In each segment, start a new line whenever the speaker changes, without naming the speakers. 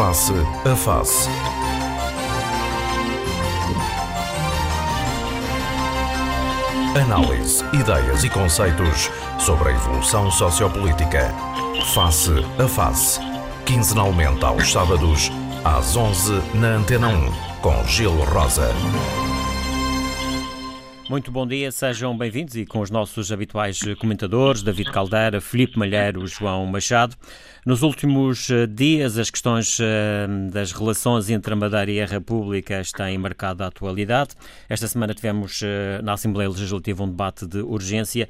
Face a Face. Análise, ideias e conceitos sobre a evolução sociopolítica. Face a Face. Quinzenalmente aos sábados, às 11 na Antena 1, com Gil Rosa.
Muito bom dia, sejam bem-vindos e com os nossos habituais comentadores, David Caldeira, Felipe Malheiro, João Machado. Nos últimos eh, dias, as questões eh, das relações entre a Madeira e a República têm marcado a atualidade. Esta semana tivemos eh, na Assembleia Legislativa um debate de urgência,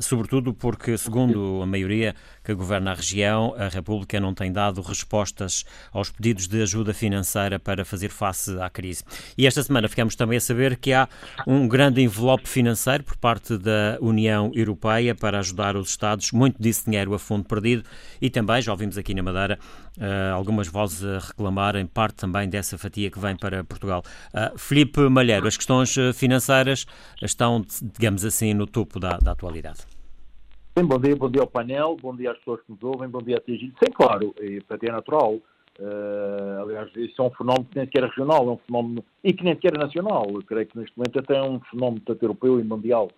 sobretudo porque, segundo a maioria que governa a região, a República não tem dado respostas aos pedidos de ajuda financeira para fazer face à crise. E esta semana ficamos também a saber que há um grande envelope financeiro por parte da União Europeia para ajudar os Estados, muito desse dinheiro a fundo perdido e também, já ouvimos aqui na Madeira uh, algumas vozes a reclamarem parte também dessa fatia que vem para Portugal. Uh, Filipe Malheiro, as questões eh, financeiras estão, digamos assim, no topo da, da atualidade.
Sim, bom dia, bom dia ao painel, bom dia às pessoas que nos ouvem, bom dia a ti, Sim, claro, e para ti é natural. Uh, aliás, isso é um fenómeno que nem sequer é regional, é um fenómeno e que nem sequer é nacional. Eu creio que neste momento até é um fenómeno tanto europeu e mundial.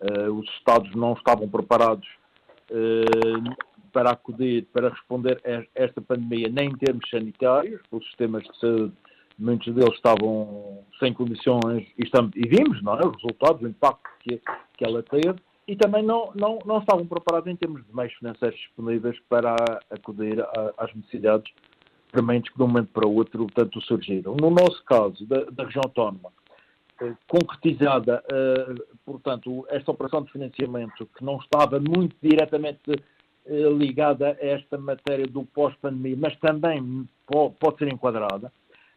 Uh, os Estados não estavam preparados uh, para acudir, para responder a esta pandemia, nem em termos sanitários, os sistemas de saúde, muitos deles estavam sem condições, e, estamos, e vimos não é, os resultados, o impacto que, que ela teve, e também não, não, não estavam preparados em termos de meios financeiros disponíveis para acudir a, às necessidades prementes que de um momento para o outro, portanto, surgiram. No nosso caso, da, da região autónoma, eh, concretizada, eh, portanto, esta operação de financiamento que não estava muito diretamente ligada a esta matéria do pós-pandemia, mas também pode ser enquadrada.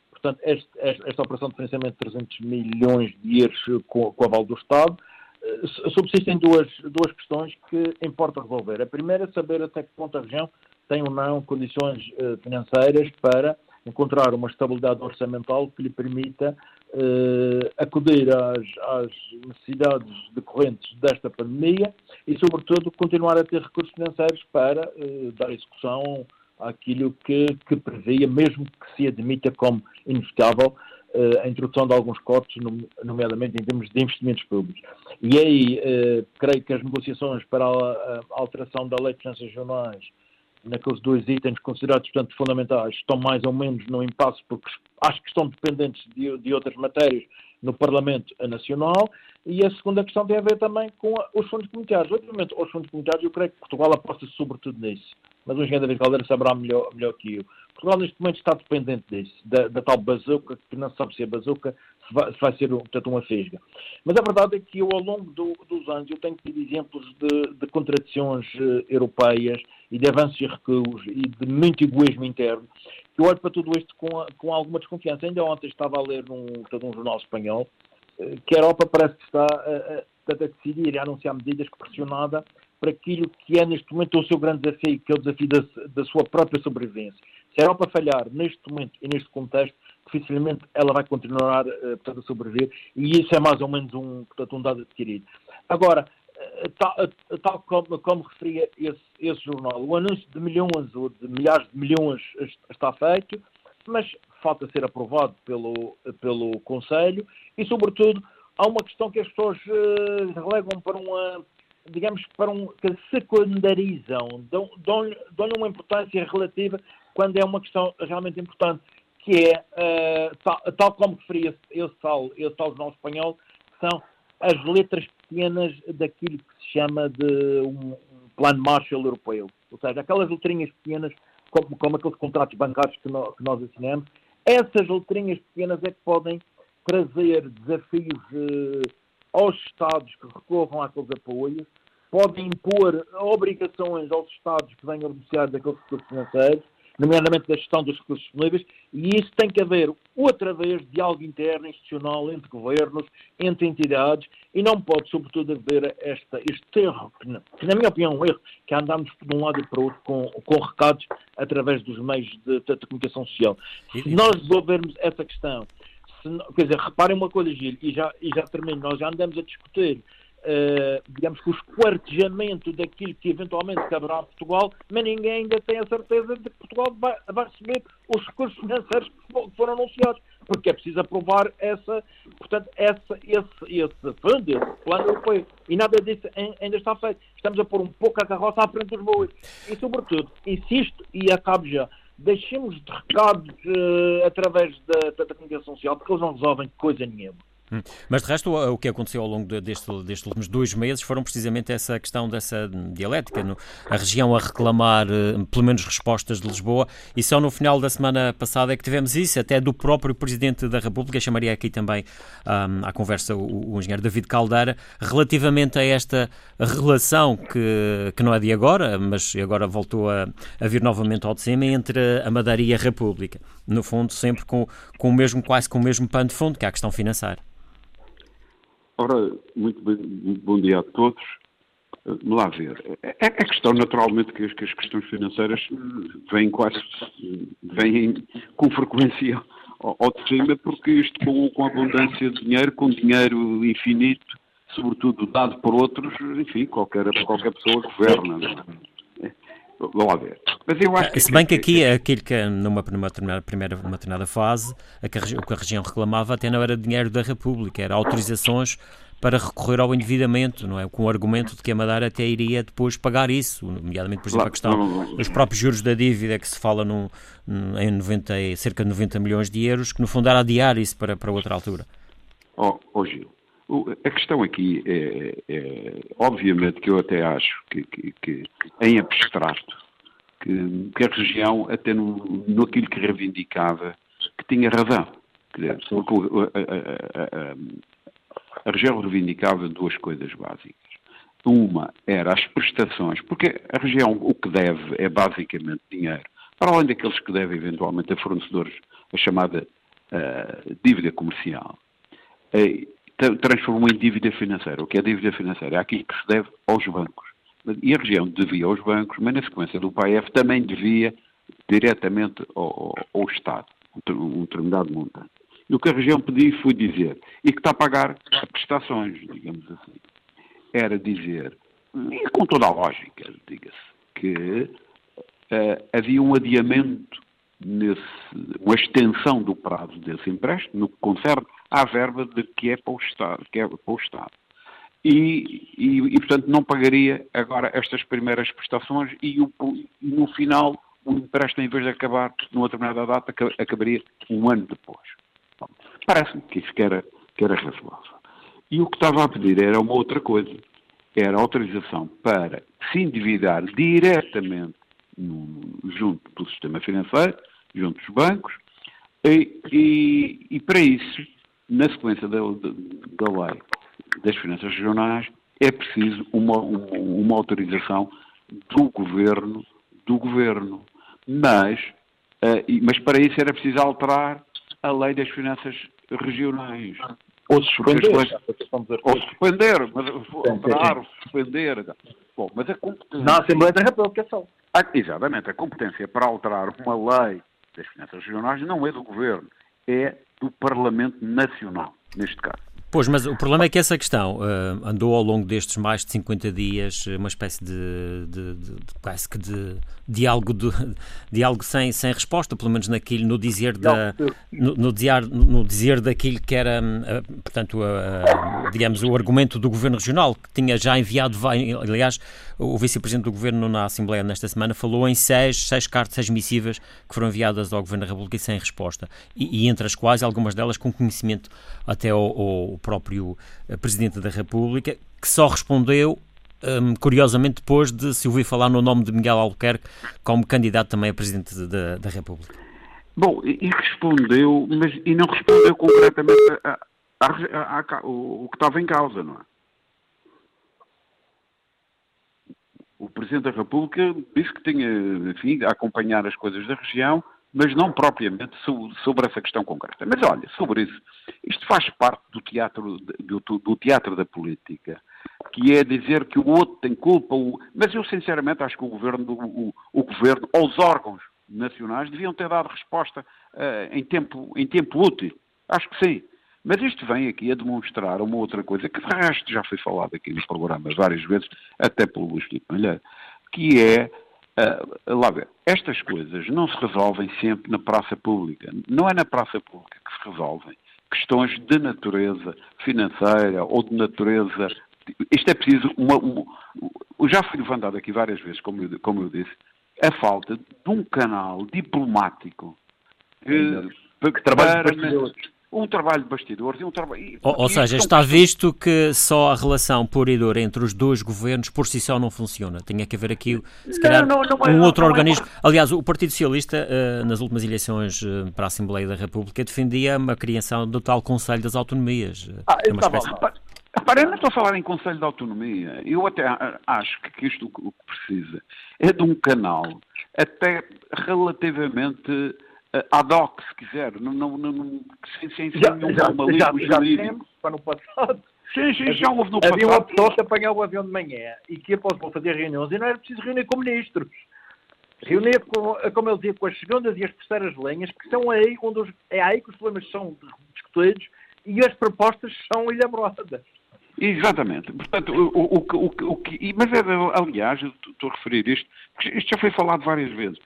Portanto, este, esta operação de financiamento de 300 milhões de euros com, com o aval do Estado, eh, subsistem duas, duas questões que importa resolver. A primeira é saber até que ponto a região tem ou não condições eh, financeiras para encontrar uma estabilidade orçamental que lhe permita uh, acudir às, às, necessidades decorrentes desta pandemia e, sobretudo, continuar a ter recursos financeiros para uh, dar execução àquilo que, que previa, mesmo que se admita como inevitável uh, a introdução de alguns cortes, nomeadamente em termos de investimentos públicos. E aí, creio que as negociações para a alteração da Lei de Finanças Regionais naqueles dois itens considerados, portanto, fundamentais, estão mais ou menos no impasse, porque acho que estão dependentes de, de outras matérias no Parlamento Nacional. E a segunda questão tem a ver também com a, os fundos comunitários. Obviamente, os fundos comunitários, eu creio que Portugal aposta sobretudo nisso. Mas o engenheiro David Caldeira saberá melhor, melhor que eu. Portugal, neste momento, está dependente disso, da, da tal bazuca, que não sabe se é bazuca, se vai, se vai ser, portanto, uma fisga. Mas a verdade é que eu, ao longo do, dos anos, eu tenho tido exemplos de, de contradições uh, europeias e de avanços e recuos e de muito egoísmo interno, eu olho para tudo isto com, com alguma desconfiança. Ainda ontem estava a ler num, jornal espanhol uh, que a Europa parece que está uh, a decidir e a anunciar medidas pressionada para aquilo que é neste momento o seu grande desafio, que é o desafio da, da sua própria sobrevivência. Se a Europa falhar neste momento e neste contexto, dificilmente ela vai continuar uh, portanto, a sobreviver e isso é mais ou menos um, portanto, um dado adquirido. Agora, tal, uh, tal, como, como referia esse, esse, jornal, o anúncio de milhões ou de milhares de milhões está feito, mas falta ser aprovado pelo, pelo Conselho e, sobretudo, há uma questão que as pessoas relegam para uma digamos, para um, que secundarizam, dão-lhe dão uma importância relativa quando é uma questão realmente importante, que é, uh, tal, tal, como referia esse tal, esse tal jornal espanhol, são as letras pequenas daquilo que se chama de um, plano Marshall europeu. Ou seja, aquelas letrinhas pequenas, como, como aqueles contratos bancários que, no, que nós assinamos, essas letrinhas pequenas é que podem trazer desafios uh, aos Estados que recorram àqueles apoios, podem impor obrigações aos Estados que venham beneficiar daqueles recursos financeiros, nomeadamente da gestão dos recursos disponíveis, e isso tem que haver, outra vez, diálogo interno, institucional, entre governos, entre entidades, e não pode, sobretudo, haver esta, este erro, que, na minha opinião é um erro, que andamos de um lado e para o outro com, com recados através dos meios de, de, de comunicação social. Se nós resolvermos essa questão, se, quer dizer, reparem uma coisa, Gil, e já, e já termino, nós já andamos a discutir uh, digamos que o esquartejamento daquilo que eventualmente caberá a Portugal, mas ninguém ainda tem a certeza de que Portugal vai, vai receber os recursos financeiros que foram anunciados, porque é preciso aprovar essa, portanto, essa, esse, esse fundo, esse plano europeu. E nada disso ainda está feito. Estamos a pôr um pouco a carroça à frente dos bois. E, sobretudo, insisto e acabo já, deixemos de recados uh, através da, da, da comunicação social, porque eles não resolvem coisa nenhuma.
Hum. Mas de resto, o que aconteceu ao longo deste, destes últimos dois meses foram precisamente essa questão dessa dialética, no, a região a reclamar uh, pelo menos respostas de Lisboa, e só no final da semana passada é que tivemos isso, até do próprio Presidente da República, chamaria aqui também um, à conversa o, o, engenheiro David Caldeira, relativamente a esta relação que, que não é de agora, mas agora voltou a, a vir novamente ao de cima, entre a Madeira e a República. No fundo, sempre com, com o mesmo, quase com o mesmo pano de fundo, que é a questão financeira.
Ora, muito, bem, bom dia a todos. Vamos lá ver. É, é questão, naturalmente, que as, que as, questões financeiras vêm quase, vêm com frequência ao, ao de cima, porque isto com, com abundância de dinheiro, com dinheiro infinito, sobretudo dado por outros, enfim, qualquer, qualquer pessoa governa. É? Vamos lá ver.
Mas eu acho que Se bem que aqui, aquilo que numa, numa determinada, primeira, numa determinada fase, a que a, o que a região reclamava até não era dinheiro da República, era autorizações para recorrer ao endividamento, não é? Com o argumento de que a Madeira até iria depois pagar isso, nomeadamente, por exemplo, a questão dos próprios juros da dívida, que se fala num, em 90, cerca de 90 milhões de euros, que no fundo era adiar isso para, para outra altura.
Oh, oh Gil, a questão aqui é, é, obviamente que eu até acho que, que, que em abstrato, que, que, a região, até no, no aquilo que reivindicava, que tinha razão. Dizer, a, a, a, a, região reivindicava duas coisas básicas. Uma era as prestações, porque a região o que deve é basicamente dinheiro, para além daqueles que devem eventualmente a fornecedores, a chamada uh, dívida comercial. Transformou em dívida financeira. O que é dívida financeira? É aquilo que se deve aos bancos. E a região devia aos bancos, mas na sequência do PAEF também devia diretamente ao, ao Estado, um determinado montante. E o que a região pediu foi dizer, e que está a pagar prestações, digamos assim, era dizer, e com toda a lógica, diga-se, que uh, havia um adiamento nesse, uma extensão do prazo desse empréstimo, no que concerne à verba de que é para o Estado. Que é para o Estado. E, e, e, portanto, não pagaria agora estas primeiras prestações e, o, e no final o empréstimo, em vez de acabar numa determinada data, acabaria um ano depois. Parece-me que isso que era, que era razoável. E o que estava a pedir era uma outra coisa. Era autorização para se endividar diretamente no, junto do sistema financeiro, junto dos bancos, e, e, e para isso na sequência da, da lei das finanças regionais, é preciso uma, uma, uma, autorização do governo, do governo. Mas, uh, mas para isso era preciso alterar a lei das finanças regionais.
Ou suspender.
Ou suspender, mas alterar, ou suspender. Bom, mas a competência...
Na Assembleia da República só.
Ah, exatamente, a competência para alterar uma lei das finanças regionais não é do governo, é do Parlamento Nacional, neste caso.
Pois, mas o problema é que essa questão uh, andou ao longo destes mais de 50 dias uma espécie de, de, de, de quase que de diálogo, de, diálogo sem, sem resposta, pelo menos naquilo, no dizer, da, no, no, no dizer daquilo que era, uh, portanto, uh, digamos, o argumento do Governo Regional, que tinha já enviado, aliás, o Vice-Presidente do Governo na Assembleia nesta semana falou em seis, seis cartas, seis missivas que foram enviadas ao Governo da República sem resposta, e, e entre as quais, algumas delas com conhecimento até ao, ao próprio eh, Presidente da República, que só respondeu um, curiosamente depois de se ouvir falar no nome de Miguel Albuquerque como candidato também a Presidente da, da República.
Bom, e respondeu, mas e não respondeu concretamente a, a, a, a, o, o que estava em causa, não é? O Presidente da República disse que tinha, enfim, a acompanhar as coisas da região, mas não propriamente sobre essa questão concreta. Mas olha, sobre isso, isto faz parte do teatro, do, do teatro da política, que é dizer que o outro tem culpa, o... mas eu sinceramente acho que o governo, o, o governo, ou os órgãos nacionais deviam ter dado resposta uh, em, tempo, em tempo útil. Acho que sim. Mas isto vem aqui a demonstrar uma outra coisa, que de resto já foi falado aqui no programa várias vezes, até pelo Luís Malheiro, que é, uh, lá ver, estas coisas não se resolvem sempre na praça pública. Não é na praça pública que se resolvem questões de natureza financeira ou de natureza. Isto é preciso. Uma, uma, já foi levantado aqui várias vezes, como eu, como eu disse, a falta de um canal diplomático
que, que trabalha para,
um trabalho de bastidores e um trabalho.
Ou, ou seja, está visto que só a relação pura e dura entre os dois governos por si só não funciona. Tinha que haver aqui, se calhar, não, não, não é, um outro organismo. Aliás, o Partido Socialista, uh, nas últimas eleições uh, para a Assembleia da República, defendia uma criação do tal Conselho das Autonomias.
Uh, ah, é uma espécie... Repara, eu não estou a falar em Conselho de Autonomia. Eu até acho que isto o que precisa é de um canal até relativamente uh, ad hoc, se quiser, não, não, não, sem, sem,
já, nenhum já, já, jurídico. para no passado.
Sim, sim, já houve no
passado.
Havia
uma pessoa que apanhava o avião de manhã e que ia para fazer reuniões e não era preciso reunir com ministros. Reunir, com, como ele dizia, com as segundas e as terceiras linhas, que são aí onde os, é aí que os problemas são discutidos e as propostas são elaboradas.
Exatamente. Portanto, o, o, o, o, que. Mas, é, aliás, estou a referir isto, porque isto já foi falado várias vezes.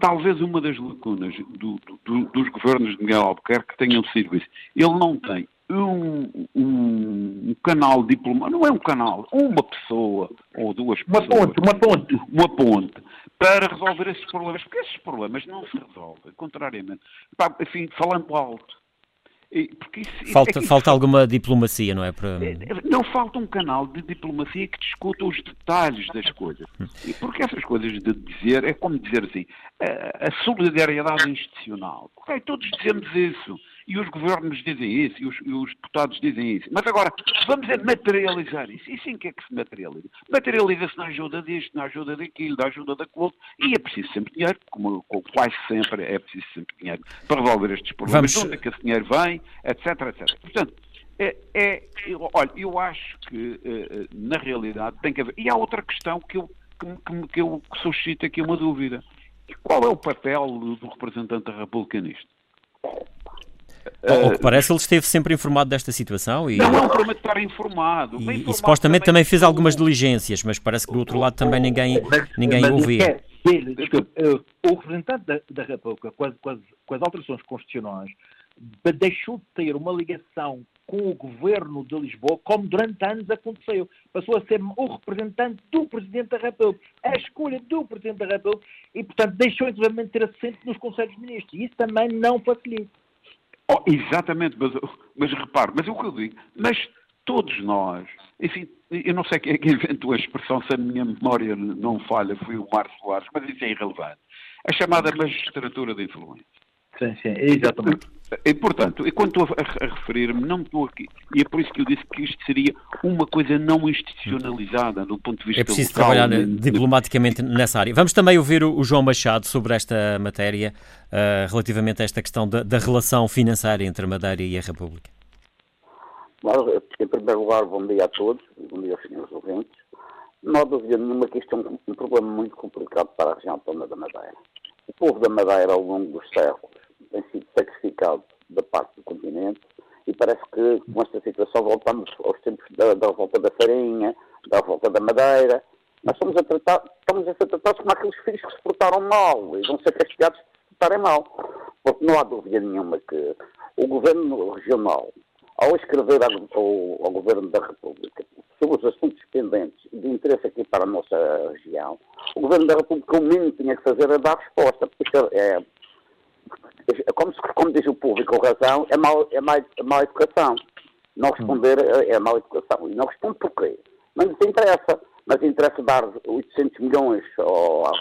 Talvez uma das lacunas do, do, dos governos de Miguel Albuquerque tenham sido isso. Ele não tem um, um, um, canal diplomático, não é um canal, uma pessoa ou duas pessoas.
Uma ponte, uma ponte.
Uma ponte para resolver esses problemas, porque esses problemas não se resolvem, contrariamente. Enfim, falando alto.
Isso, falta, é falta alguma diplomacia, não é? Para... É,
não falta um canal de diplomacia que discuta os detalhes das coisas. Hum. Porque essas coisas de dizer, é como dizer assim, a, a solidariedade institucional. Ok, todos dizemos isso e os governos dizem isso, e os, e os, deputados dizem isso. Mas agora, vamos é materializar isso. E sim, que é que se materializa? Materializa-se na ajuda disto, na ajuda daquilo, na ajuda daquilo E é preciso sempre dinheiro, como, como, quase sempre é preciso sempre dinheiro para resolver estes problemas. Vamos... Onde é que esse dinheiro vem, etc, etc. Portanto, é, é, eu, olha, eu acho que, uh, na realidade, tem que haver. E há outra questão que eu, que, que, que eu suscito aqui uma dúvida. Qual é o papel do representante da República nisto?
Ao que parece, ele esteve sempre informado desta situação e.
Não é problema de estar informado.
E, e supostamente também, também fez algumas diligências, mas parece que do outro lado também ninguém, ninguém mas, ouvia.
o representante da, da República, com as, com, as, com as alterações constitucionais, deixou de ter uma ligação com o governo de Lisboa, como durante anos aconteceu. Passou a ser o representante do Presidente da República, a escolha do Presidente da República, e, portanto, deixou, inclusive, de ter assento nos Conselhos de Ministros. E isso também não facilita.
Oh, exatamente, mas, mas repare, mas é o que eu digo, mas todos nós, enfim, eu não sei quem é que inventou a expressão, se a minha memória não falha, foi o Marcos Soares, mas isso é irrelevante. A chamada magistratura de influência.
Sim, sim, exatamente.
E, portanto, quando estou a, a referir-me, não estou aqui, e é por isso que eu disse que isto seria uma coisa não institucionalizada do ponto de vista
É preciso local, trabalhar de, diplomaticamente nessa área. Vamos também ouvir o, o João Machado sobre esta matéria, uh, relativamente a esta questão da, da, relação financeira entre a Madeira e a República.
Em primeiro lugar, bom dia a todos, bom dia aos senhores ouvintes. Não há dúvida nenhuma que isto é um, um problema muito complicado para a região autónoma da Madeira. O povo da Madeira, ao longo dos séculos, tem sido sacrificado da parte do continente e parece que com esta situação voltamos aos tempos da, da volta da farinha, da volta da madeira. Nós estamos a, tratar, estamos a ser tratados como aqueles filhos que se portaram mal e vão ser castigados se se portarem mal. Porque não há dúvida nenhuma que o governo regional, ao escrever ao, ao governo da República sobre os assuntos pendentes de interesse aqui para a nossa região, o governo da República o mínimo tinha que fazer era dar resposta, porque é, como, como diz o público, com razão, é mau, é, mau, é má educação. Não responder é, é má educação. E não responde porquê. Não lhes interessa. Mas interessa dar 800 milhões ao, ao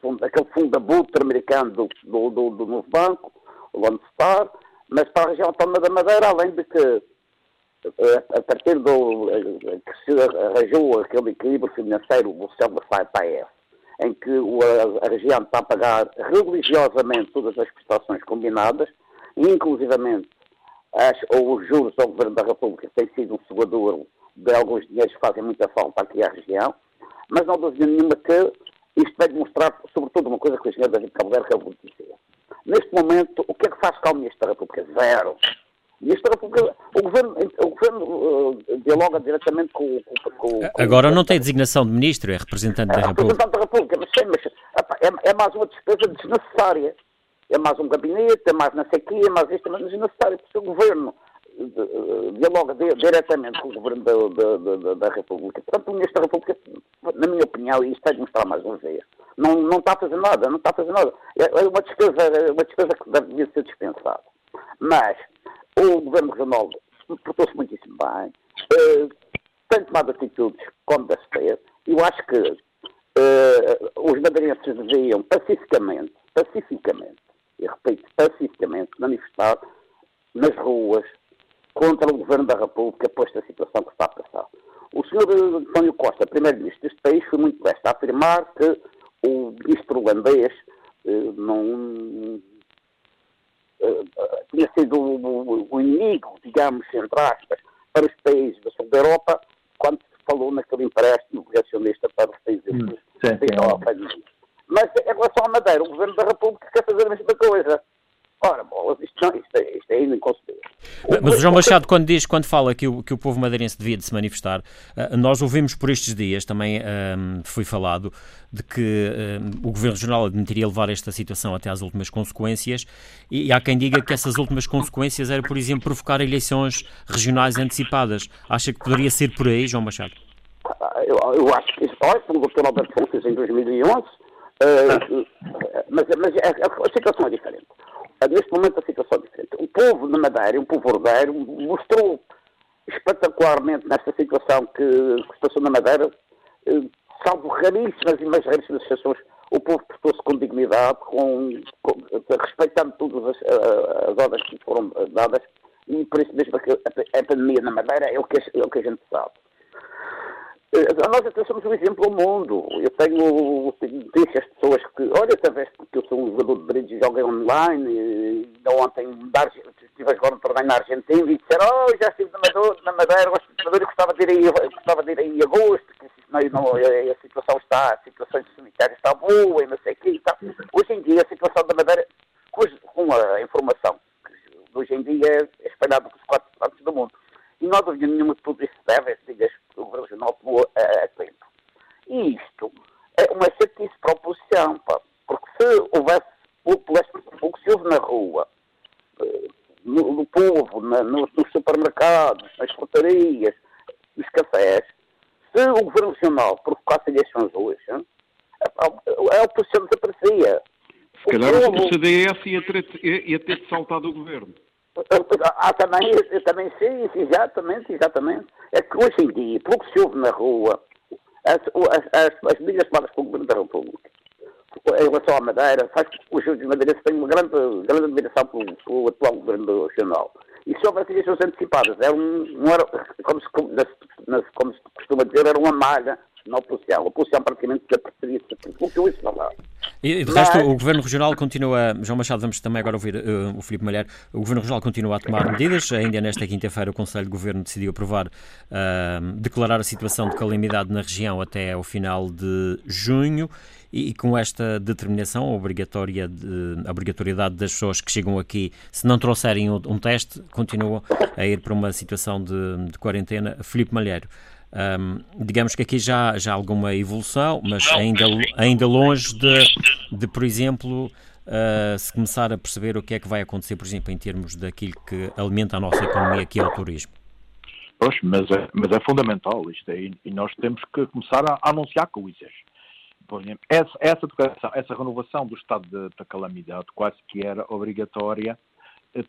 fundo, aquele fundo abutre americano do, do, do, do novo banco, o Lone Star, mas para a região autónoma da Madeira, além de que eh, a partir do eh, que se arranjou aquele equilíbrio financeiro, o Selva sai para a em que a, região está a pagar religiosamente todas as prestações combinadas, inclusivamente as, ou os juros ao Governo da República tem sido um segurador de alguns dinheiros que fazem muita falta aqui à região, mas não dúvida nenhuma que isto vai demonstrar, sobretudo, uma coisa que o Sr. David Caldeira acabou de dizer. Neste momento, o que é que faz cá o Ministro da República? Zero. República, o governo, o governo uh, dialoga diretamente com, com, com,
com Agora não tem designação de ministro, é representante da
é
República.
Representante da República, mas, sim, mas é, é, mais uma despesa desnecessária. É mais um gabinete, é mais não sei o quê, é mais isto, é mais desnecessário, porque o governo uh, dialoga diretamente com o governo da, da, da, da, República. Portanto, o ministro da República, na minha opinião, e isto é de mostrar mais uma vez, não, não está a fazer nada, não está a fazer nada. É, é uma despesa, uma despesa que devia ser dispensada. Mas o governo regional portou-se muitíssimo bem, uh, tem tomado atitudes como deve ser. Eu acho que uh, os madeirenses deveriam pacificamente, pacificamente, e repito, pacificamente, manifestar nas ruas contra o governo da República por esta situação que está a passar. O senhor António Costa, primeiro-ministro deste país, foi muito besta a afirmar que o ministro holandês uh, não tinha sido o, o, inimigo, digamos, entre aspas, para os países do sul da Europa, quando se falou naquele empréstimo reacionista para os países hum, da Europa. Mas em relação à Madeira, o Governo da República quer fazer a mesma coisa. Ora, bolas, isto, não, isto, é, isto é inconcebível.
Mas o João Machado, quando diz, quando fala que o, que o povo madeirense devia de se manifestar, uh, nós ouvimos por estes dias, também um, foi falado, de que um, o Governo Regional admitiria levar esta situação até às últimas consequências, e, e há quem diga que essas últimas consequências era, por exemplo, provocar eleições regionais antecipadas. Acha que poderia ser por aí, João Machado?
Eu, eu acho que isso, olha, pelo Dr. Alberto Fontes em 2011, uh, mas, mas a, a situação é diferente neste momento a situação é diferente. O povo de Madeira, o povo ordeiro, mostrou espetacularmente nesta situação que, se passou na Madeira, eh, salvo raríssimas e mais raríssimas exceções, o povo portou-se com dignidade, com, com, respeitando todas as, eh, as ordens que foram dadas, e por isso mesmo que a, a pandemia na Madeira é o que, é o que a gente sabe. Nós até somos um exemplo ao mundo. Eu tenho, tenho as pessoas que, olha, através que eu sou um jogador de bridge e joguei online, e ontem estive agora para torneio na Argentina e disseram, oh, já estive na Madeira, na Madeira gosto de Madeira, gostava de ir aí, gostava de ir aí em agosto, que não, não, a, situação está, a situação sanitária está boa e não sei o quê e tal. Hoje em dia a situação da Madeira, com a informação que hoje em dia é espalhada pelos quatro cantos do mundo. E não há dúvida nenhuma tudo isso deve, digas, o Governo Regional tomou a, tempo. E isto é uma chatice para a oposição, pá, porque se houvesse o que se ouve na rua, eh, no, no povo, na, nos, nos, supermercados, nas frutarias, nos cafés, se o Governo Regional provocasse eleições hoje, a, a, a oposição desaparecia.
Se calhar o, povo... o CDS ia ter, ia ter saltado o Governo.
Ah, também, também sim, exatamente, exatamente. É que hoje em dia, pelo que se ouve na rua, as, as, as medidas tomadas pelo Governo da República em relação à Madeira, faz que os madeirenses têm uma grande, grande admiração pelo, pelo atual Governo Regional. E se houvesse eleições antecipadas, era um, era, como, se, como se costuma dizer, era uma malha na oposição. A oposição praticamente desapareceria o que eu ouço falar.
E, de resto, o Governo Regional continua, João Machado, vamos também agora ouvir uh, o Filipe Malher, o Governo Regional continua a tomar medidas, ainda nesta quinta-feira o Conselho de Governo decidiu aprovar, uh, declarar a situação de calamidade na região até ao final de junho e, e com esta determinação, a, obrigatória de, a obrigatoriedade das pessoas que chegam aqui, se não trouxerem um, um teste, continuam a ir para uma situação de, de quarentena. Filipe Malheiro, um, digamos que aqui já, já há alguma evolução, mas ainda, ainda longe de, de por exemplo, uh, se começar a perceber o que é que vai acontecer, por exemplo, em termos daquilo que alimenta a nossa economia, que é o turismo.
Pois, mas é, mas é fundamental isto aí, e nós temos que começar a, a anunciar coisas. Por exemplo, essa, essa, essa renovação do estado de, de calamidade quase que era obrigatória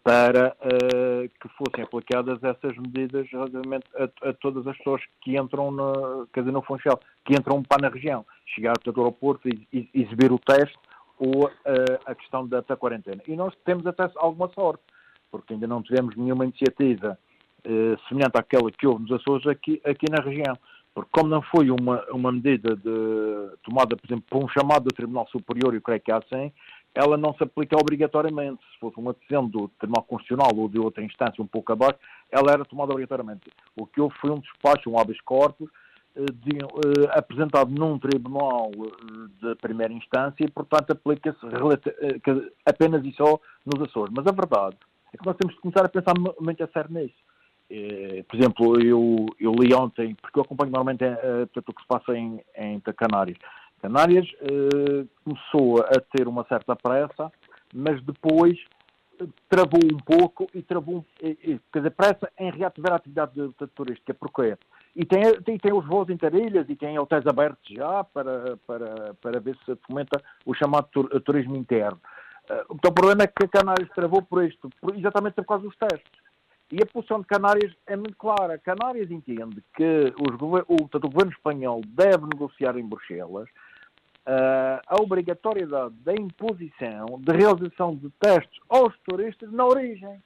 para uh, que fossem aplicadas essas medidas relativamente a, a, todas as pessoas que entram no, quer dizer, no Funchal, que entram para na região, chegar até o aeroporto e, exibir o teste ou uh, a questão da, da, quarentena. E nós temos até alguma sorte, porque ainda não tivemos nenhuma iniciativa uh, semelhante àquela que houve nos Açores aqui, aqui na região. Porque como não foi uma, uma medida de, tomada, por exemplo, por um chamado do Tribunal Superior, eu creio que há assim, ela não se aplica obrigatoriamente. Se fosse uma decisão do Tribunal Constitucional ou de outra instância um pouco abaixo, ela era tomada obrigatoriamente. O que houve foi um despacho, um habeas corpus, eh, de, uh, apresentado num tribunal uh, de primeira instância e, portanto, aplica-se apenas e só nos Açores. Mas a verdade é que nós temos de começar a pensar muito a sério nisso. Eh, por exemplo, eu, eu li ontem, porque eu acompanho normalmente o que se passa em, em Canárias. Canárias uh, começou a ter uma certa pressa, mas depois travou um pouco e travou, quer dizer, pressa em reativar a atividade de, de turística. Porquê? E tem, tem, tem os voos interilhas e tem hotéis abertos já para, para, para ver se fomenta o chamado tur, turismo interno. Então o problema é que Canárias travou por isto, por, exatamente por causa dos testes. E a posição de Canárias é muito clara. Canárias entende que os, o, o, governo espanhol deve negociar em Bruxelas a obrigatoriedade da imposição de realização de testes aos turistas na origem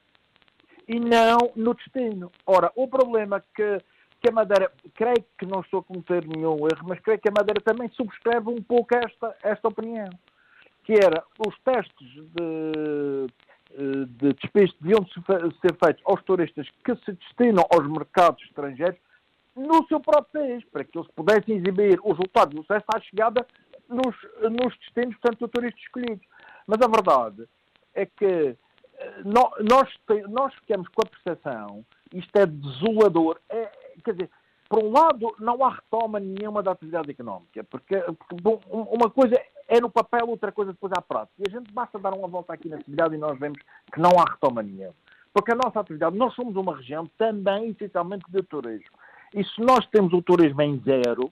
e não no destino. Ora, o problema que, que a Madeira, creio que não estou a cometer nenhum erro, mas creio que a Madeira também subscreve um pouco esta, esta opinião, que era os testes de de despestos deviam ser feitos aos turistas que se destinam aos mercados estrangeiros no seu próprio país, para que eles pudessem exibir os resultados do sucesso à chegada nos, nos destinos, portanto, do turista escolhido. Mas a verdade é que eh, nós, nós ficamos com a percepção, isto é desolador, é, quer dizer, por um lado, não há retoma nenhuma da atividade económica, porque, porque bom, uma coisa é no papel, outra coisa depois à prática. E a gente basta dar uma volta aqui na cidade e nós vemos que não há retoma nenhuma. Porque a nossa atividade, nós somos uma região também essencialmente de turismo. E se nós temos o turismo em zero,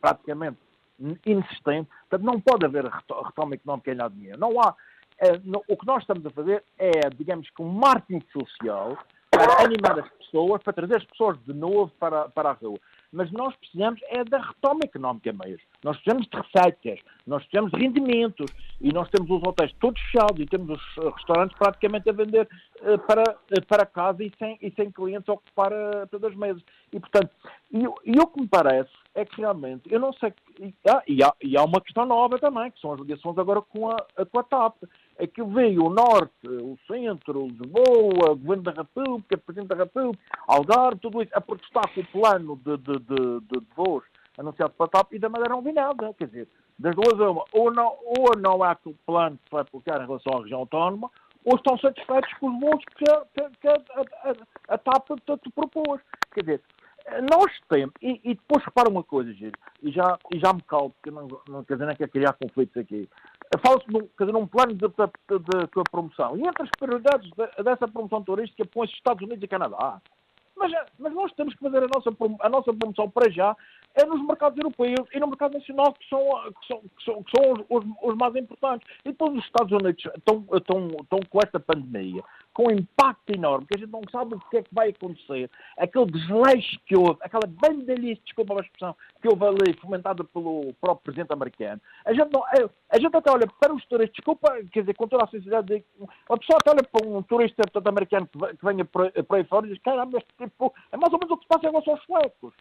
praticamente inexistente, portanto não pode haver retoma económica em nada dinheiro. Não há. É, no, o que nós estamos a fazer é, digamos que um marketing social para animar as pessoas, para trazer as pessoas de novo para, para a rua mas nós precisamos é da retoma económica mesmo. Nós precisamos de receitas, nós precisamos de rendimentos e nós temos os hotéis todos fechados e temos os restaurantes praticamente a vender uh, para, uh, para casa e sem, e sem clientes a ocupar uh, todas as mesas. E, portanto, e, e o que me parece é que realmente, eu não sei, e, ah, e, há, e há uma questão nova também, que são as ligações agora com a, com a TAP é que veio o Norte, o Centro, Lisboa, o Governo da República, o Presidente da República, Algarve, tudo isso, a protestar com o plano de, de, de, de voos anunciado para a TAP e da Madeira não vi nada. Quer dizer, das duas uma, ou não, ou não há aquele plano que se vai aplicar em relação à região autónoma, ou estão satisfeitos com os voos que, que, que a, a, a, TAP te propôs. Quer dizer, nós temos, e, e, depois repara uma coisa, Giro, e já, e já me calmo, porque não, não quer dizer, nem quer criar conflitos aqui. Fala-se num, num plano de, de, de, de, promoção. E entre as prioridades dessa promoção turística põe-se Estados Unidos e Canadá. Mas, mas, nós temos que fazer a nossa, a nossa promoção para já é nos mercados europeus e no mercado nacional, que são, que são, que são, que são os, os, os, mais importantes. E depois os Estados Unidos estão, estão, estão com esta pandemia, com impacto enorme, que a gente não sabe o que é que vai acontecer. Aquele desleixo que houve, aquela bandalhice, desculpa a expressão, que houve ali, fomentada pelo próprio presidente americano. A gente, não, a gente até olha para os turistas, desculpa, quer dizer, com toda a sinceridade, uma pessoa até olha para um turista portanto, americano que venha por aí fora e diz, caramba, este tipo, é mais ou menos o que se passa em relação aos suecos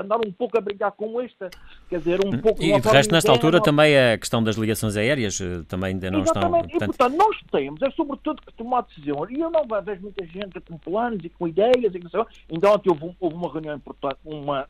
andar um pouco a brincar com esta, quer dizer, um pouco...
E de resto, nesta altura, também a questão das ligações aéreas eh, também ainda não estão...
Portanto... E, portanto, nós temos, é sobretudo que tomar decisão, e eu não vejo muita gente com planos e com ideias, e ainda ontem houve, houve uma reunião importante, uma,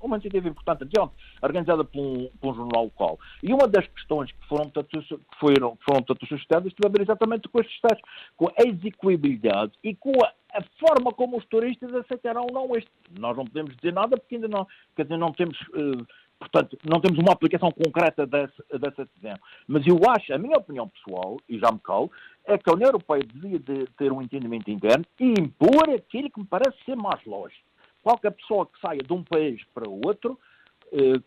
uma iniciativa importante de ontem, organizada por um, por um jornal local, e uma das questões que foram, portanto, que foram, foram portanto, suscitadas teve a ver exatamente com estes testes, com a execuibilidade e com a a forma como os turistas aceitarão ou não este. Nós não podemos dizer nada porque ainda não, quer dizer, não temos, uh, portanto, não temos uma aplicação concreta dessa, decisão. Mas eu acho, a minha opinião pessoal, e já me calo, é que a União Europeia devia de ter um entendimento interno e impor aquilo que me parece ser mais lógico. Qualquer pessoa que saia de um país para outro, uh,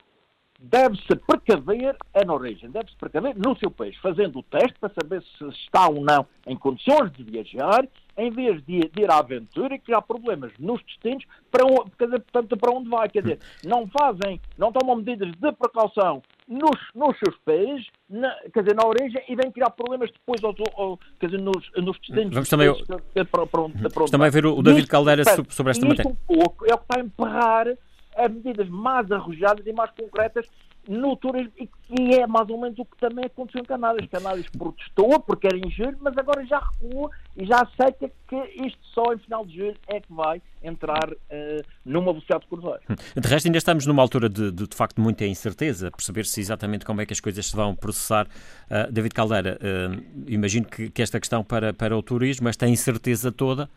deve-se precaver é na origem, deve-se precaver no seu país, fazendo o teste para saber se está ou não em condições de viajar, em vez de, ir à aventura e criar problemas nos destinos para, dizer, portanto, para onde vai. Quer dizer, não fazem, não tomam medidas de precaução nos, nos seus países, na, quer dizer, na origem, e vêm criar problemas depois ao, quer dizer, nos, nos destinos.
Vamos também, para, para, para onde, para onde também ver o David Caldeira sobre esta matéria.
um pouco é o que está a emperrar a medidas mais arrojadas e mais concretas no turismo, e, é mais ou menos o que também aconteceu em Canárias. Canárias protestou porque era injusto, mas agora já recuou e já aceita que isto só em final de julho é que vai entrar uh, numa velocidade de cruzeiro.
De resto, ainda estamos numa altura de, de, de facto, muita incerteza, perceber-se exatamente como é que as coisas se vão processar. Uh, David Caldeira, uh, imagino que, que, esta questão para, para o turismo, esta incerteza toda,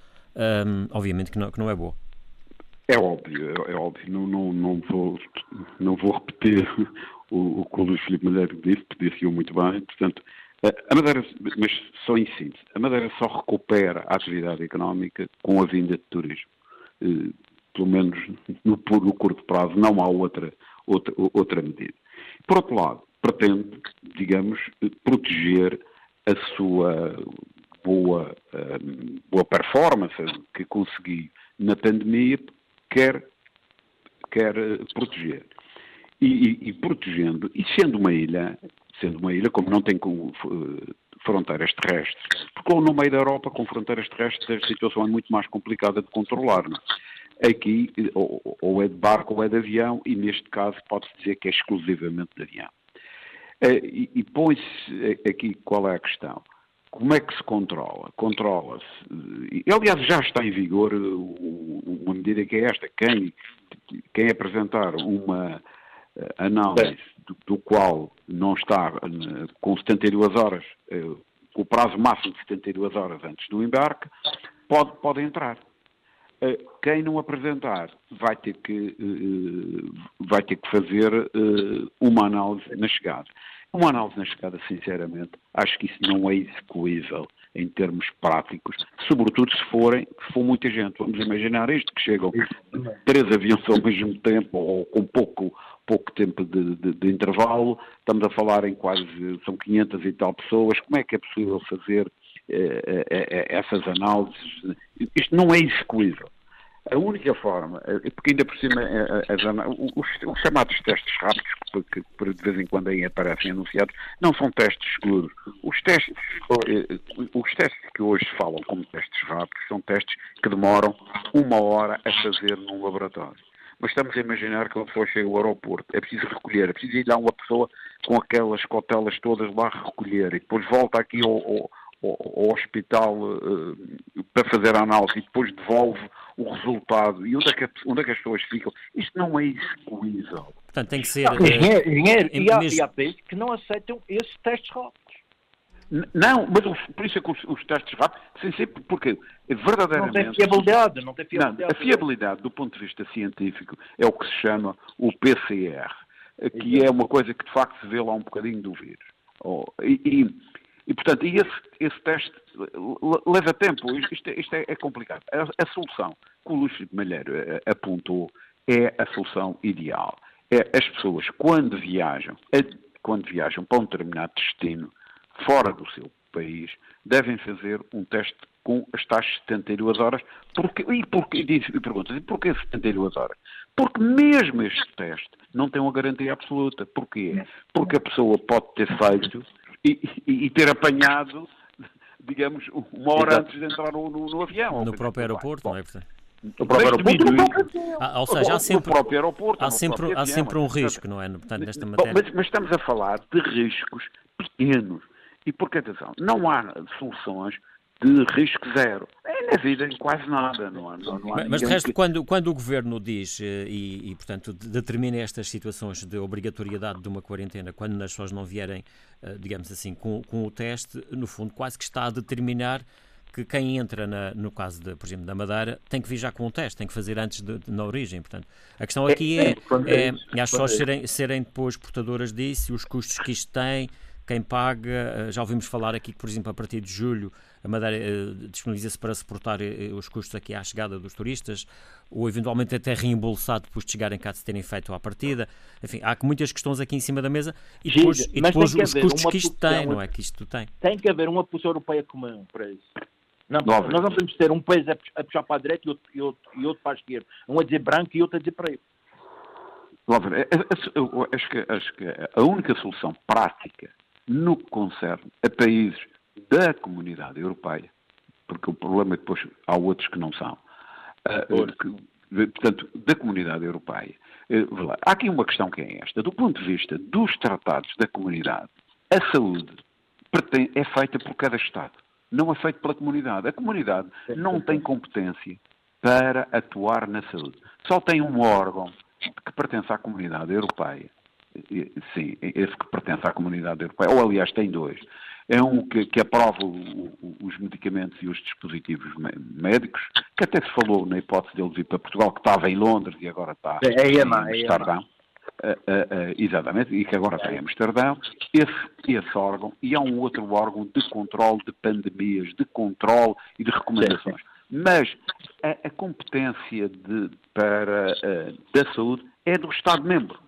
obviamente que não, que não é boa.
É óbvio, é, é óbvio. Não, não, não, vou, não vou repetir o, o que o Luís Filipe Madeira disse, disse-o muito bem. Portanto, a Madeira, mas só em síntese, a Madeira só recupera a atividade económica com a vinda de turismo. Eh, pelo menos no, no curto prazo, não há outra, outra, outra medida. Por outro lado, pretende, digamos, proteger a sua boa, eh, boa performance que consegui na pandemia, quer, quer eh, proteger. E, e, e, protegendo, e sendo uma ilha, sendo uma ilha como não tem eh, fronteiras terrestres, porque no meio da Europa, com fronteiras terrestres, a situação é muito mais complicada de controlar. Não? É? Aqui, ou, ou, é de barco ou é de avião, e neste caso pode-se dizer que é exclusivamente de avião. E, e põe-se aqui qual é a questão. Como é que se controla? Controla-se. Aliás, já está em vigor uma medida que é esta. Quem, quem apresentar uma eh, análise do, do qual não está eh, com 72 horas, eh, o prazo máximo de 72 horas antes do embarque, pode, pode entrar. Quem não apresentar vai ter que, vai ter que fazer uma análise na chegada. Uma análise na chegada, sinceramente, acho que isso não é execuível em termos práticos, sobretudo se forem, se for muita gente. Vamos imaginar isto, que chegam três aviões ao mesmo tempo, ou com pouco, pouco tempo de, de, de, intervalo, estamos a falar em quase, são 500 e tal pessoas, como é que é possível fazer eh, eh, eh essas análises? Isto não é execuível. A única forma, eh, porque ainda por cima eh, eh, os, os, chamados testes rápidos, que, de vez em quando aí aparecem anunciados, não são testes seguros. Os testes, os testes que hoje falam como testes rápidos são testes que demoram uma hora a fazer num laboratório. Mas estamos a imaginar que uma pessoa chega ao aeroporto, é preciso recolher, é preciso ir lá uma pessoa com aquelas cautelas todas lá recolher e depois volta aqui ao, ao ao, hospital uh, para fazer a análise e depois devolve o resultado e onde é, que, onde é que as pessoas ficam, isto não é execuível.
Portanto, tem que ser.
Não, engenheiro, engenheiro, e, há, e há países que não aceitam esses testes rápidos.
Não, mas os, por isso é que os, os testes rápidos, sim, sim, porque verdadeiramente.
Não tem fiabilidade, não tem fiabilidade.
Não, a fiabilidade, do ponto de vista científico, é o que se chama o PCR, que é uma coisa que de facto se vê lá um bocadinho do vírus. Oh, e, e, e, portanto, esse, esse teste leva tempo, isto, isto é, é, complicado. A, a, solução que o Luís Malheiro eh, apontou é a solução ideal. É as pessoas, quando viajam, quando viajam para um determinado destino, fora do seu país, devem fazer um teste com as tais 72 horas. Porque, e, porque, e pergunta porquê 72 horas? Porque mesmo este teste não tem uma garantia absoluta. Porquê? Porque a pessoa pode ter feito e, e, ter apanhado, digamos, uma hora Exato. antes de entrar no, no, no avião.
No próprio aeroporto, não é?
No próprio aeroporto.
Ah, ou seja, há sempre, há sempre, há sempre um risco, não é? Portanto, nesta matéria.
Mas, mas, estamos a falar de riscos pequenos. E porque, atenção, não há soluções de risco zero. É na vida em quase nada, não há, não, não há
Mas de resto, que... quando, quando o Governo diz eh, e, e, portanto, determina estas situações de obrigatoriedade de uma quarentena, quando as pessoas não vierem, eh, digamos assim, com, com o teste, no fundo quase que está a determinar que quem entra, na, no caso, de, por exemplo, da Madeira, tem que vir já com o teste, tem que fazer antes de, de, na origem. Portanto, a questão aqui é, é, é as pessoas serem, serem depois portadoras disso, os custos que isto tem, quem paga, eh, já ouvimos falar aqui que, por exemplo, a partir de julho a Madeira uh, disponibiliza-se para suportar uh, os custos aqui à chegada dos turistas, ou eventualmente até reembolsado depois de chegarem cá de terem feito à partida. Enfim, há muitas questões aqui em cima da mesa e depois, e depois os custos que isto tem, não é? Que isto tem.
Tem que haver uma posição europeia comum para isso. Não, nós não podemos ter um país a puxar para a direita e outro, e outro, e outro para a esquerda. Um a dizer branco e outro a dizer preto.
Acho que, acho que a única solução prática no que concerne a países da comunidade europeia, porque o problema é que depois há outros que não são, uh, que, portanto, da comunidade europeia. Uh, há aqui uma questão que é esta. Do ponto de vista dos tratados da comunidade, a saúde é feita por cada Estado. não é feito pela comunidade. A comunidade não tem competência para atuar na saúde. Só tem um órgão que pertence à comunidade europeia. Sim, esse que pertence à comunidade europeia, ou aliás tem dois. É um que, que aprova o, o, os medicamentos e os dispositivos médicos, que até se falou na hipótese dele vir para Portugal, que estava em Londres e agora está
é, é
em
EMA,
Amsterdão. Uh, uh, uh, exatamente, e que agora está em Amsterdão, esse, esse órgão, e há um outro órgão de controle de pandemias, de controle e de recomendações. Mas a, a competência de, para, da saúde é do Estado-membro,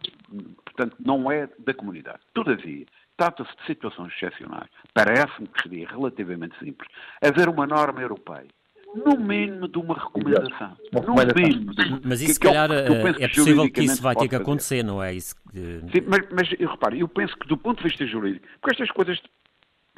portanto não é da comunidade. Todavia, trata-se de situações excepcionais. Parece-me que seria relativamente simples haver uma norma europeia no mínimo de uma recomendação. No mínimo.
Mas isso, se calhar, é, é possível que isso vai ter que acontecer, não é? Isso que...
Sim, mas, mas repare, eu penso que do ponto de vista jurídico, porque estas coisas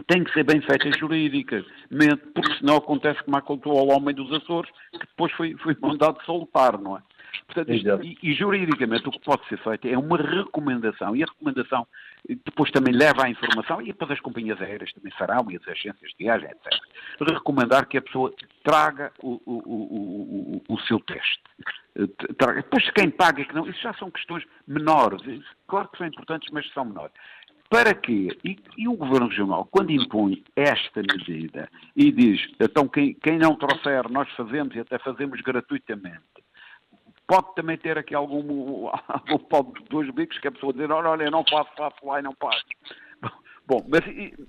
têm que ser bem feitas juridicamente, porque senão acontece como aconteceu ao homem dos Açores, que depois foi, foi mandado soltar, não é? Portanto, e, e, juridicamente o que pode ser feito é uma recomendação, e a recomendação depois também leva à informação, e depois as companhias aéreas também farão, e as agências de viagem, etc. Recomendar que a pessoa traga o, o, o, o seu teste. Traga. Depois quem paga que não, isso já são questões menores, claro que são importantes, mas são menores. Para quê? E, e, o Governo Regional, quando impõe esta medida e diz, então quem, quem não trouxer, nós fazemos e até fazemos gratuitamente, pode também ter aqui algum, algum pau de dois bicos que a pessoa dizer, olha, olha, não faço, faço lá e não pago. Bom, mas,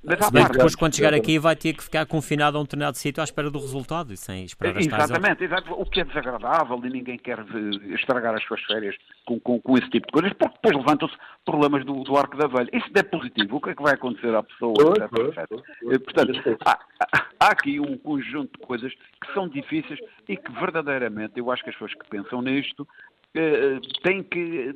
mas
Se bem que depois, quando chegar aqui, vai ter que ficar confinado a um determinado sítio à espera do resultado e sem esperar as
Exatamente, exatamente, o que é desagradável e ninguém quer estragar as suas férias com, com, com esse tipo de coisas, porque depois levantam-se problemas do, do arco da velha. Isso é positivo, o que é que vai acontecer à pessoa? Eh, portanto, há, há aqui um conjunto de coisas que são difíceis e que verdadeiramente eu acho que as pessoas que pensam nisto eh, têm que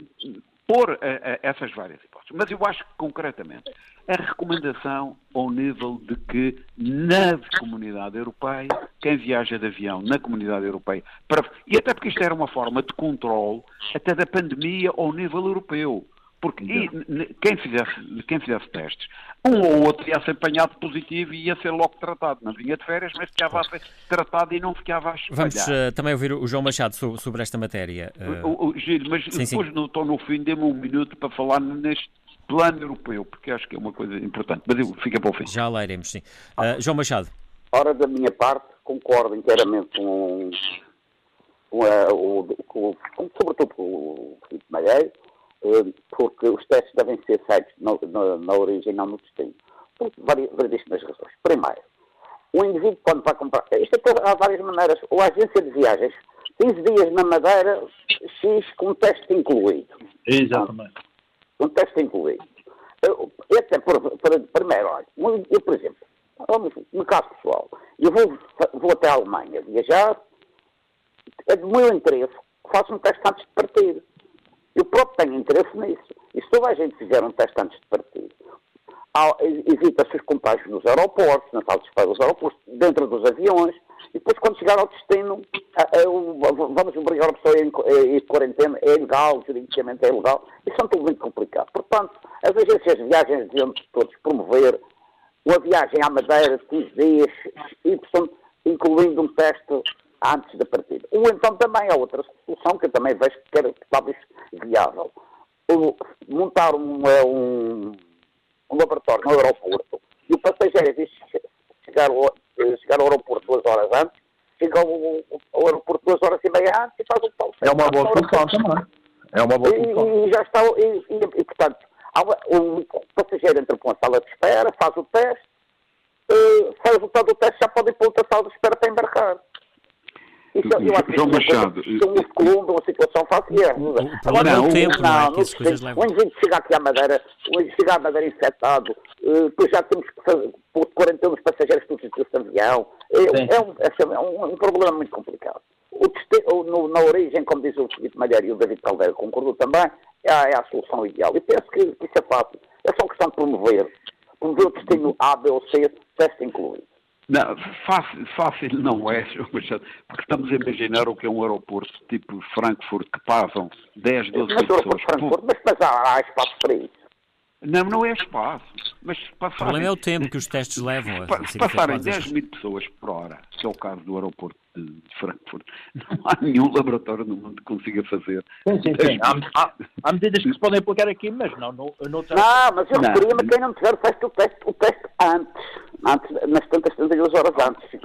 pôr eh, essas várias hipóteses. Mas eu acho que, concretamente, a recomendação ao nível de que na comunidade europeia, quem viaja de avião na comunidade europeia, para, e até porque isto era uma forma de controle até da pandemia ao nível europeu. Porque e, quem, fizesse, quem fizesse testes, um ou outro ia ser apanhado positivo e ia ser logo tratado. Não vinha de férias, mas ficava a ser tratado e não ficava a espalhar.
Vamos uh, também ouvir o João Machado sobre, sobre esta matéria.
Uh... O, o, Giro, mas sim, depois sim. estou no fim, dê-me um minuto para falar neste plano europeu, porque acho que é uma coisa importante. Mas eu, fica para o fim.
Já lá iremos, sim. Uh, João Machado.
Ora, da minha parte, concordo inteiramente com, com, o, com, com sobretudo com o Filipe Malheiro, porque os testes devem ser feitos na, na, na origem, não no destino. Por variedíssimas razões. Primeiro, o indivíduo quando vai comprar... Isto é há várias maneiras. Ou a agência de viagens, 15 dias na Madeira, X com teste incluído.
Exatamente
um teste incluído. Esse é por, por, primeiro, olha, eu, por exemplo, vamos, no caso pessoal, eu vou, vou até a Alemanha viajar, é do meu interesse que faça um teste antes de partir. Eu próprio tenho interesse nisso. E se toda a gente fizer um teste antes de partir, evita-se os contágios nos aeroportos, nas salas de espera dos aeroportos, dentro dos aviões, e depois quando chegar ao destino, vamos obrigar a pessoa a ir de quarentena, é ilegal, juridicamente é ilegal, isso é tudo muito complicado. Portanto, as agências de viagens deviam todos promover uma viagem à Madeira de 15 dias, y, incluindo um teste antes da partida. Ou então também há outra solução que eu também vejo que era talvez viável. montar um, um um laboratório no aeroporto e o passageiro, diz chegar ao, chegar ao aeroporto duas horas antes, chega ao, ao aeroporto duas horas e meia antes e faz o tal.
É uma boa solução também. É uma boa solução.
E, e já está, e, e, e portanto, o passageiro entra para uma sala de espera, faz o teste, uh, o resultado do teste, já pode ir para outra sala de espera para embarcar.
Isso, eu acho que João Machado.
Se um Colombo, uma situação fácil, é.
Agora, não, o tempo, não, é?
não, não o indivíduo chega aqui à Madeira, o indivíduo chega à Madeira infectado, uh, depois já temos que fazer, por 41 os passageiros todos de avião. É, é, um, é, um, um, problema muito complicado. O destino, no, na origem, como diz o Felipe Malheiro e o David Caldeira concordou também, é a, é a solução ideal. E penso que, que isso é fácil. É só questão de promover. Promover o destino A, B ou C, teste incluído.
Não, fácil, fácil não é, porque estamos a imaginar o que é um aeroporto tipo Frankfurt que passam 10, 12
mas,
pessoas.
Frankfurt, mas, mas há, há espaço para isso.
Não, não é espaço.
Mas passarem, o problema é o tempo que os testes levam.
A se passarem 10 mil pessoas por hora, que é o caso do aeroporto de, Frankfurt, não há nenhum laboratório no mundo que consiga fazer.
Sim, sim, sim. Há, há, há, medidas que se podem aplicar aqui, mas não. Não,
não, não mas eu referia-me a quem não tiver feito o teste, o teste antes. antes nas tantas, tantas horas antes.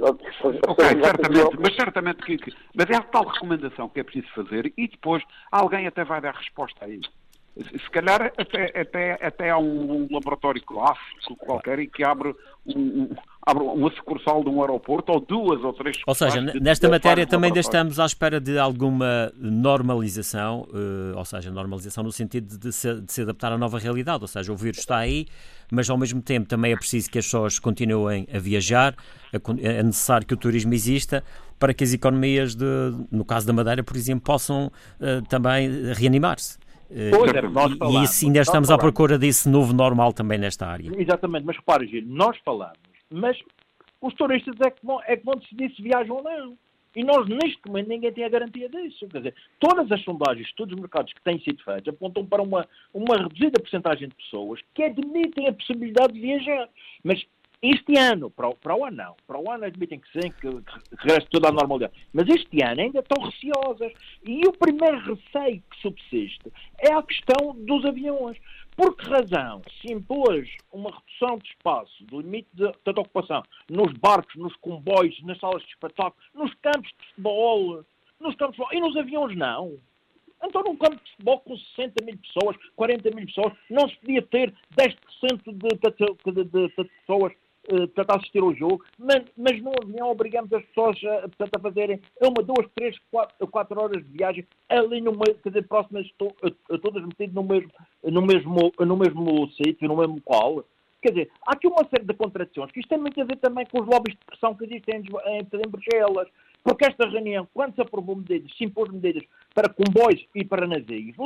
Ok, certamente, mas certamente que, que. Mas é tal recomendação que é preciso fazer e depois alguém até vai dar resposta a isso. Se calhar até, até, até há um, laboratório clássico qualquer e que abre, um, abre uma sucursal de um aeroporto ou duas ou três.
Ou seja, nesta matéria também ainda estamos à espera de alguma normalização, uh, ou seja, normalização no sentido de se, de se adaptar à nova realidade. Ou seja, o vírus está aí, mas ao mesmo tempo também é preciso que as pessoas continuem a viajar, é necessário que o turismo exista para que as economias, de, no caso da Madeira, por exemplo, possam uh, também reanimar-se. Pois, é, nós falamos, e assim ainda estamos à procura desse novo normal também nesta área.
Exatamente, mas repare, Gil, nós falamos, mas os turistas é que, vão, é que vão decidir se viajam ou não. E nós, neste momento, ninguém tem a garantia disso. Quer dizer, todas as sondagens, todos os mercados que têm sido feitos, apontam para uma, uma reduzida porcentagem de pessoas que admitem a possibilidade de viajar. Mas este ano, para o, para o ano não, para o ano admitem que sim, que, que regresse toda a normalidade. Mas este ano ainda estão receosas. E o primeiro receio que subsiste é a questão dos aviões. Por que razão se impôs uma redução de espaço, do limite de, de ocupação, nos barcos, nos comboios, nas salas de espetáculo, nos campos de futebol, nos campos de futebol, e nos aviões não? Então, num campo de futebol com 60 mil pessoas, 40 mil pessoas, não se podia ter 10% de, de, de, de, pessoas uh, a assistir ao jogo, mas, mas avião obrigamos as pessoas a, portanto, a fazerem uma, duas, três, quatro, quatro horas de viagem ali no meio, quer dizer, próximas, to, todas metidas no mesmo, no mesmo, no mesmo sítio, no mesmo qual. Quer dizer, há aqui uma série de contradições, que isto tem muito a ver também com os lobbies de pressão que existem em, em, em Bruxelas, porque esta reunião, quando se aprovou medidas, se impôs medidas para comboios e para navios,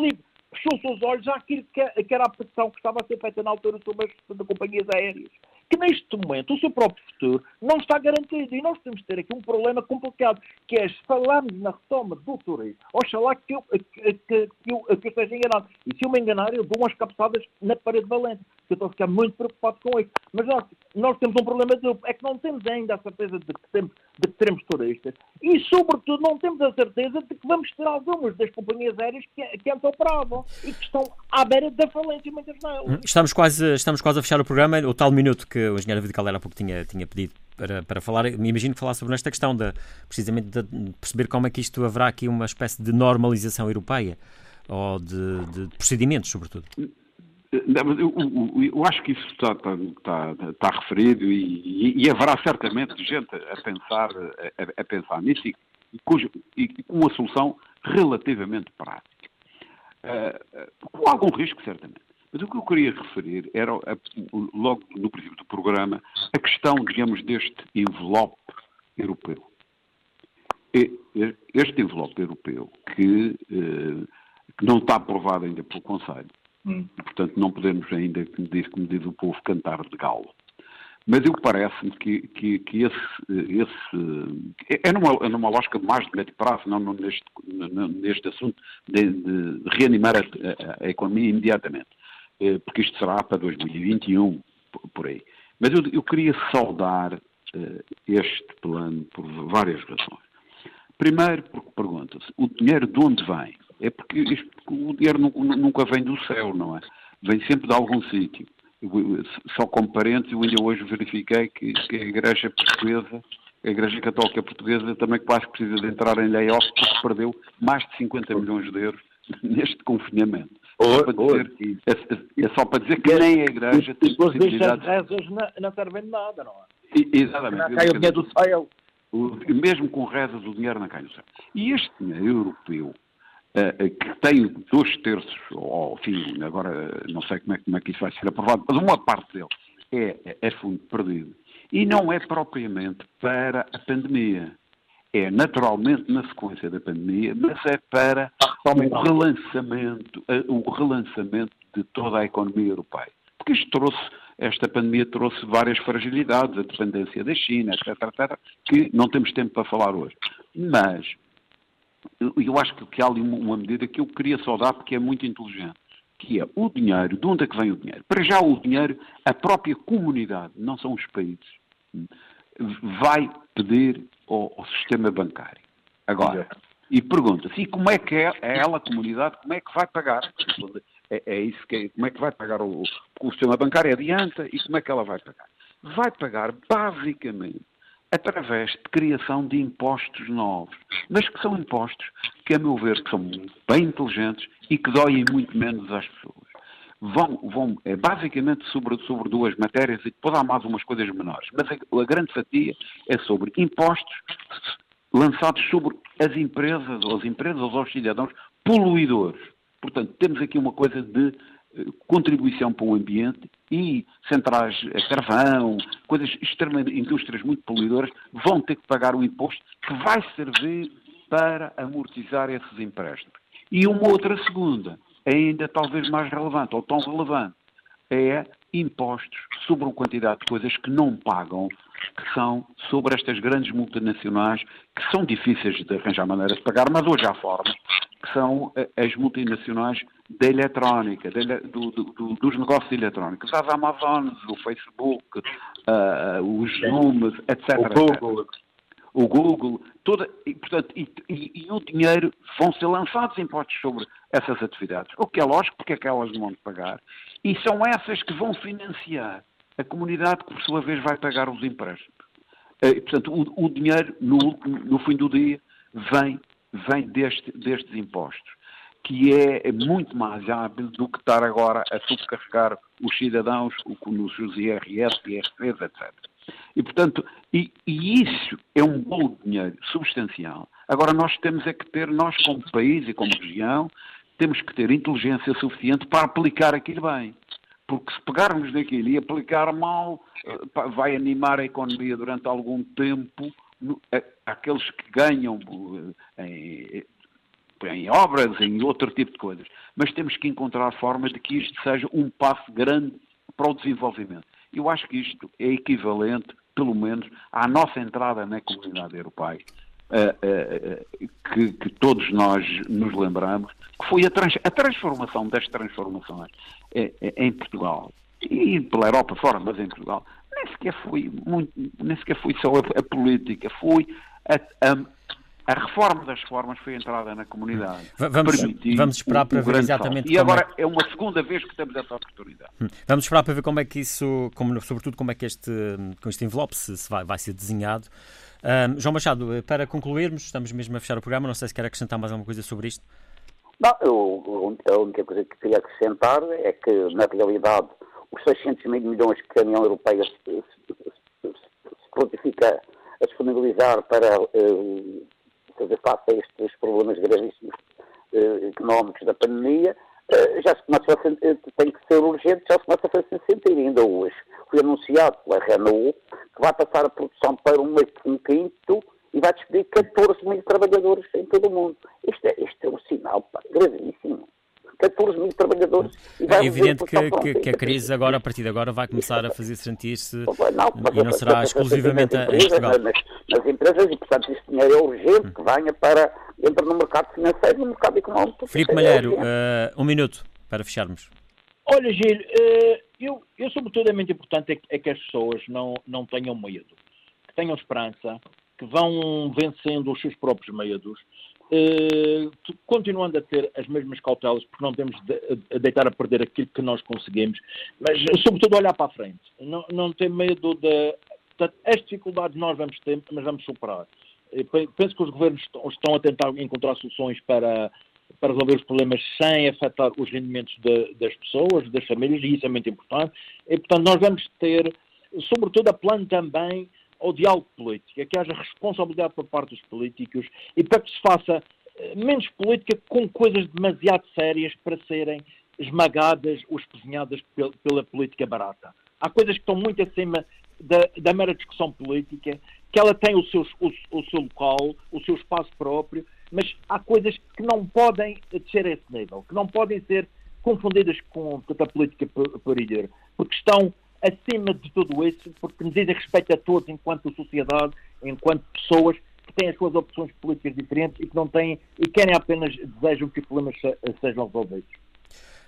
fechou-se os olhos àquilo que, que, era a pressão que estava a ser feita na altura sobre as companhias aéreas que neste momento o seu próprio futuro não está garantido. E nós temos de ter aqui um problema complicado, que é se falarmos na retoma do turismo, oxalá que eu, que, que, que, eu, que eu esteja enganado. E se eu me enganar, eu dou umas cabeçadas na parede valente, que eu estou a ficar muito preocupado com isso. Mas nós, nós temos um problema duplo, é que não temos ainda a certeza de que, temos, de que teremos turistas e, sobretudo, não temos a certeza de que vamos ter algumas das companhias aéreas que, que antes operavam e que estão à beira da falência, muitas delas.
Hum, estamos quase, estamos quase a fechar o programa, o tal minuto que o engenheiro David Caldeira há pouco tinha, tinha pedido para, para falar, me imagino falar sobre esta questão de precisamente de perceber como é que isto haverá aqui uma espécie de normalização europeia ou de, de procedimentos, sobretudo.
Não, eu, eu, eu, acho que isso está, está, está, está referido e, e, haverá certamente gente a pensar, a, a pensar nisso e, e, com uma solução relativamente prática. Uh, com algum risco, certamente. Mas o que eu queria referir era, logo no princípio do programa, a questão, digamos, deste envelope europeu. Este envelope europeu, que, eh, que não está aprovado ainda pelo Conselho, hum. portanto não podemos ainda, como diz, diz o povo, cantar de galo. Mas eu parece-me que, que, que, esse, esse é, numa, é numa lógica mais de médio prazo, não neste, neste assunto de, de reanimar a, a, a economia imediatamente. Eh, porque isto será para 2021, por aí. Mas eu, eu queria saudar uh, este plano por várias razões. Primeiro, porque pergunta-se, o dinheiro de onde vem? É porque isto, o dinheiro nunca vem do céu, não é? Vem sempre de algum sítio. Só como parentes, eu ainda hoje verifiquei que, que, a Igreja Portuguesa, a Igreja Católica Portuguesa, também quase precisa de entrar em layoff porque perdeu mais de 50 milhões de euros neste confinamento. Só para dizer, é, é, só para dizer que nem a igreja
tem possibilidade... As rezas não, não servem de nada, não é?
exatamente.
Não cai o dinheiro do céu.
mesmo com rezas o dinheiro não cai do céu. E este dinheiro europeu, que tem dois terços, ou enfim, agora não sei como é, como é que isso vai ser aprovado, mas uma parte dele é, é fundo perdido. E não é propriamente para a pandemia é naturalmente na sequência da pandemia, mas é para o relançamento, eh, o relançamento de toda a economia europeia. Porque isto trouxe, esta pandemia trouxe várias fragilidades, a dependência da China, etc, etc, que não temos tempo para falar hoje. Mas eu acho que há ali uma medida que eu queria só dar porque é muito inteligente, que é o dinheiro, de onde é que vem o dinheiro? Para já o dinheiro, a própria comunidade, não são os países, vai pedir ao, ao sistema bancário. Agora, e pergunta-se, e como é que é, é ela, a comunidade, como é que vai pagar? É, é isso que é, como é que vai pagar o, o sistema bancário adianta e como é que ela vai pagar? Vai pagar basicamente através de criação de impostos novos, mas que são impostos que, a meu ver, que são bem inteligentes e que doem muito menos às pessoas. Vão, vão é, basicamente sobre, sobre duas matérias e depois há mais umas coisas menores, mas a, a grande fatia é sobre impostos lançados sobre as empresas, ou as empresas, ou os cidadãos poluidores. Portanto, temos aqui uma coisa de contribuição para o ambiente e centrais a carvão, coisas extremamente, indústrias muito poluidoras, vão ter que pagar um imposto que vai servir para amortizar esses empréstimos. E uma outra segunda, ainda talvez mais relevante, ou tão relevante, é impostos sobre uma quantidade de coisas que não pagam, que são sobre estas grandes multinacionais, que são difíceis de arranjar maneira de pagar, mas hoje há formas, que são eh, as multinacionais da eletrónica, do, do, dos negócios eletrónicos, as Amazonas, o Facebook, uh, os Zooms, etc.
O Google.
Etc. O Google, toda, e, portanto, e, e, e, o dinheiro vão ser lançados impostos sobre essas atividades. O que é lógico, porque é que elas vão pagar. E são essas que vão financiar a comunidade que, por sua vez, vai pagar os empréstimos. E, portanto, o, o dinheiro, no, no fim do dia, vem vem deste, destes impostos, que é muito mais hábil do que estar agora a subcarregar os cidadãos com os IRS, IRCs, etc. E, portanto, e, e, isso é um bolo de dinheiro substancial. Agora, nós temos é que ter, nós como país e como região, temos que ter inteligência suficiente para aplicar aquilo bem. Porque se pegarmos naquilo e aplicar mal, eh, vai animar a economia durante algum tempo aqueles que ganham eh, em, em, obras, em outro tipo de coisas. Mas temos que encontrar formas de que isto seja um passo grande para o desenvolvimento. Eu acho que isto é equivalente, pelo menos, à nossa entrada na comunidade europeia. Uh, uh, que, que, todos nós nos lembramos, que foi a, trans, a transformação das transformações em Portugal e pela Europa fora, mas em Portugal, nem sequer foi, muito, nem sequer foi só a, a política, foi a, a, a, reforma das reformas foi entrada na comunidade.
Vamos, vamos esperar para ver exatamente
E agora é... é... uma segunda vez que temos essa oportunidade. Hum.
Vamos esperar para ver como é que isso, como, sobretudo como é que este, com este envelope se, se vai, vai ser desenhado. Um, João Machado, para concluirmos, estamos mesmo a fechar o programa, não sei se quer acrescentar mais alguma coisa sobre isto.
Não, eu, a única coisa que queria acrescentar é que, na realidade, os 600 mil milhões que a União Europeia se, se, se prontifica a disponibilizar para uh, fazer face a estes problemas gravíssimos uh, económicos da pandemia, uh, já se começa a tem que ser urgente, já se começa a fazer sentir. Ainda hoje foi anunciado pela Renault que vai passar a produção para um, um quinto e vai despedir 14 mil trabalhadores em todo o mundo. Isto é, isto é um sinal gravíssimo. 14 mil trabalhadores.
é evidente que, que, que, a crise agora, a partir de agora, vai começar a fazer sentir-se e não será exclusivamente em Portugal.
Nas, nas, empresas e, portanto, este dinheiro é urgente que venha para, entre no mercado financeiro e no mercado económico.
Filipe é Malheiro, uh, um minuto para fecharmos.
Olha, Gil, uh, eu, eu sobretudo é muito importante é que, é que as pessoas não, não tenham medo, que tenham esperança, que vão vencendo os seus próprios medos, eh, continuando a ter as mesmas cautelas, porque não temos de, deitar a perder aquilo que nós conseguimos, mas sobretudo olhar para a frente. Não, não ter medo de. As dificuldades nós vamos ter, mas vamos superar. Penso que os governos estão a tentar encontrar soluções para, para resolver os problemas sem afetar os rendimentos de, das pessoas, das famílias, e isso é muito importante. E, portanto, nós vamos ter, sobretudo, apelando também ao diálogo político, é que haja responsabilidade por parte dos políticos e para que se faça eh, menos política com coisas demasiado sérias para serem esmagadas ou espezinhadas pela política barata. Há coisas que estão muito acima da, da mera discussão política, que ela tem o seu, o, o, seu local, o seu espaço próprio, mas há coisas que não podem descer a esse nível, que não podem ser confundidas com a política por, ir, porque estão acima de tudo isso, porque nos dizem respeito a todos enquanto sociedade, enquanto pessoas que têm as suas opções políticas diferentes e que não têm e querem apenas desejam que os problemas sejam resolvidos.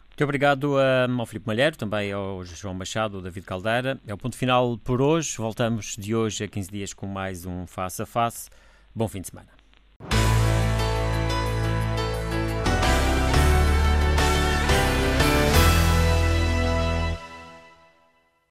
Muito obrigado ao Filipe Malheiro, também ao João Machado, ao David Caldeira. É o ponto final por hoje. Voltamos de hoje a 15 dias com mais um Face a Face. Bom fim de semana.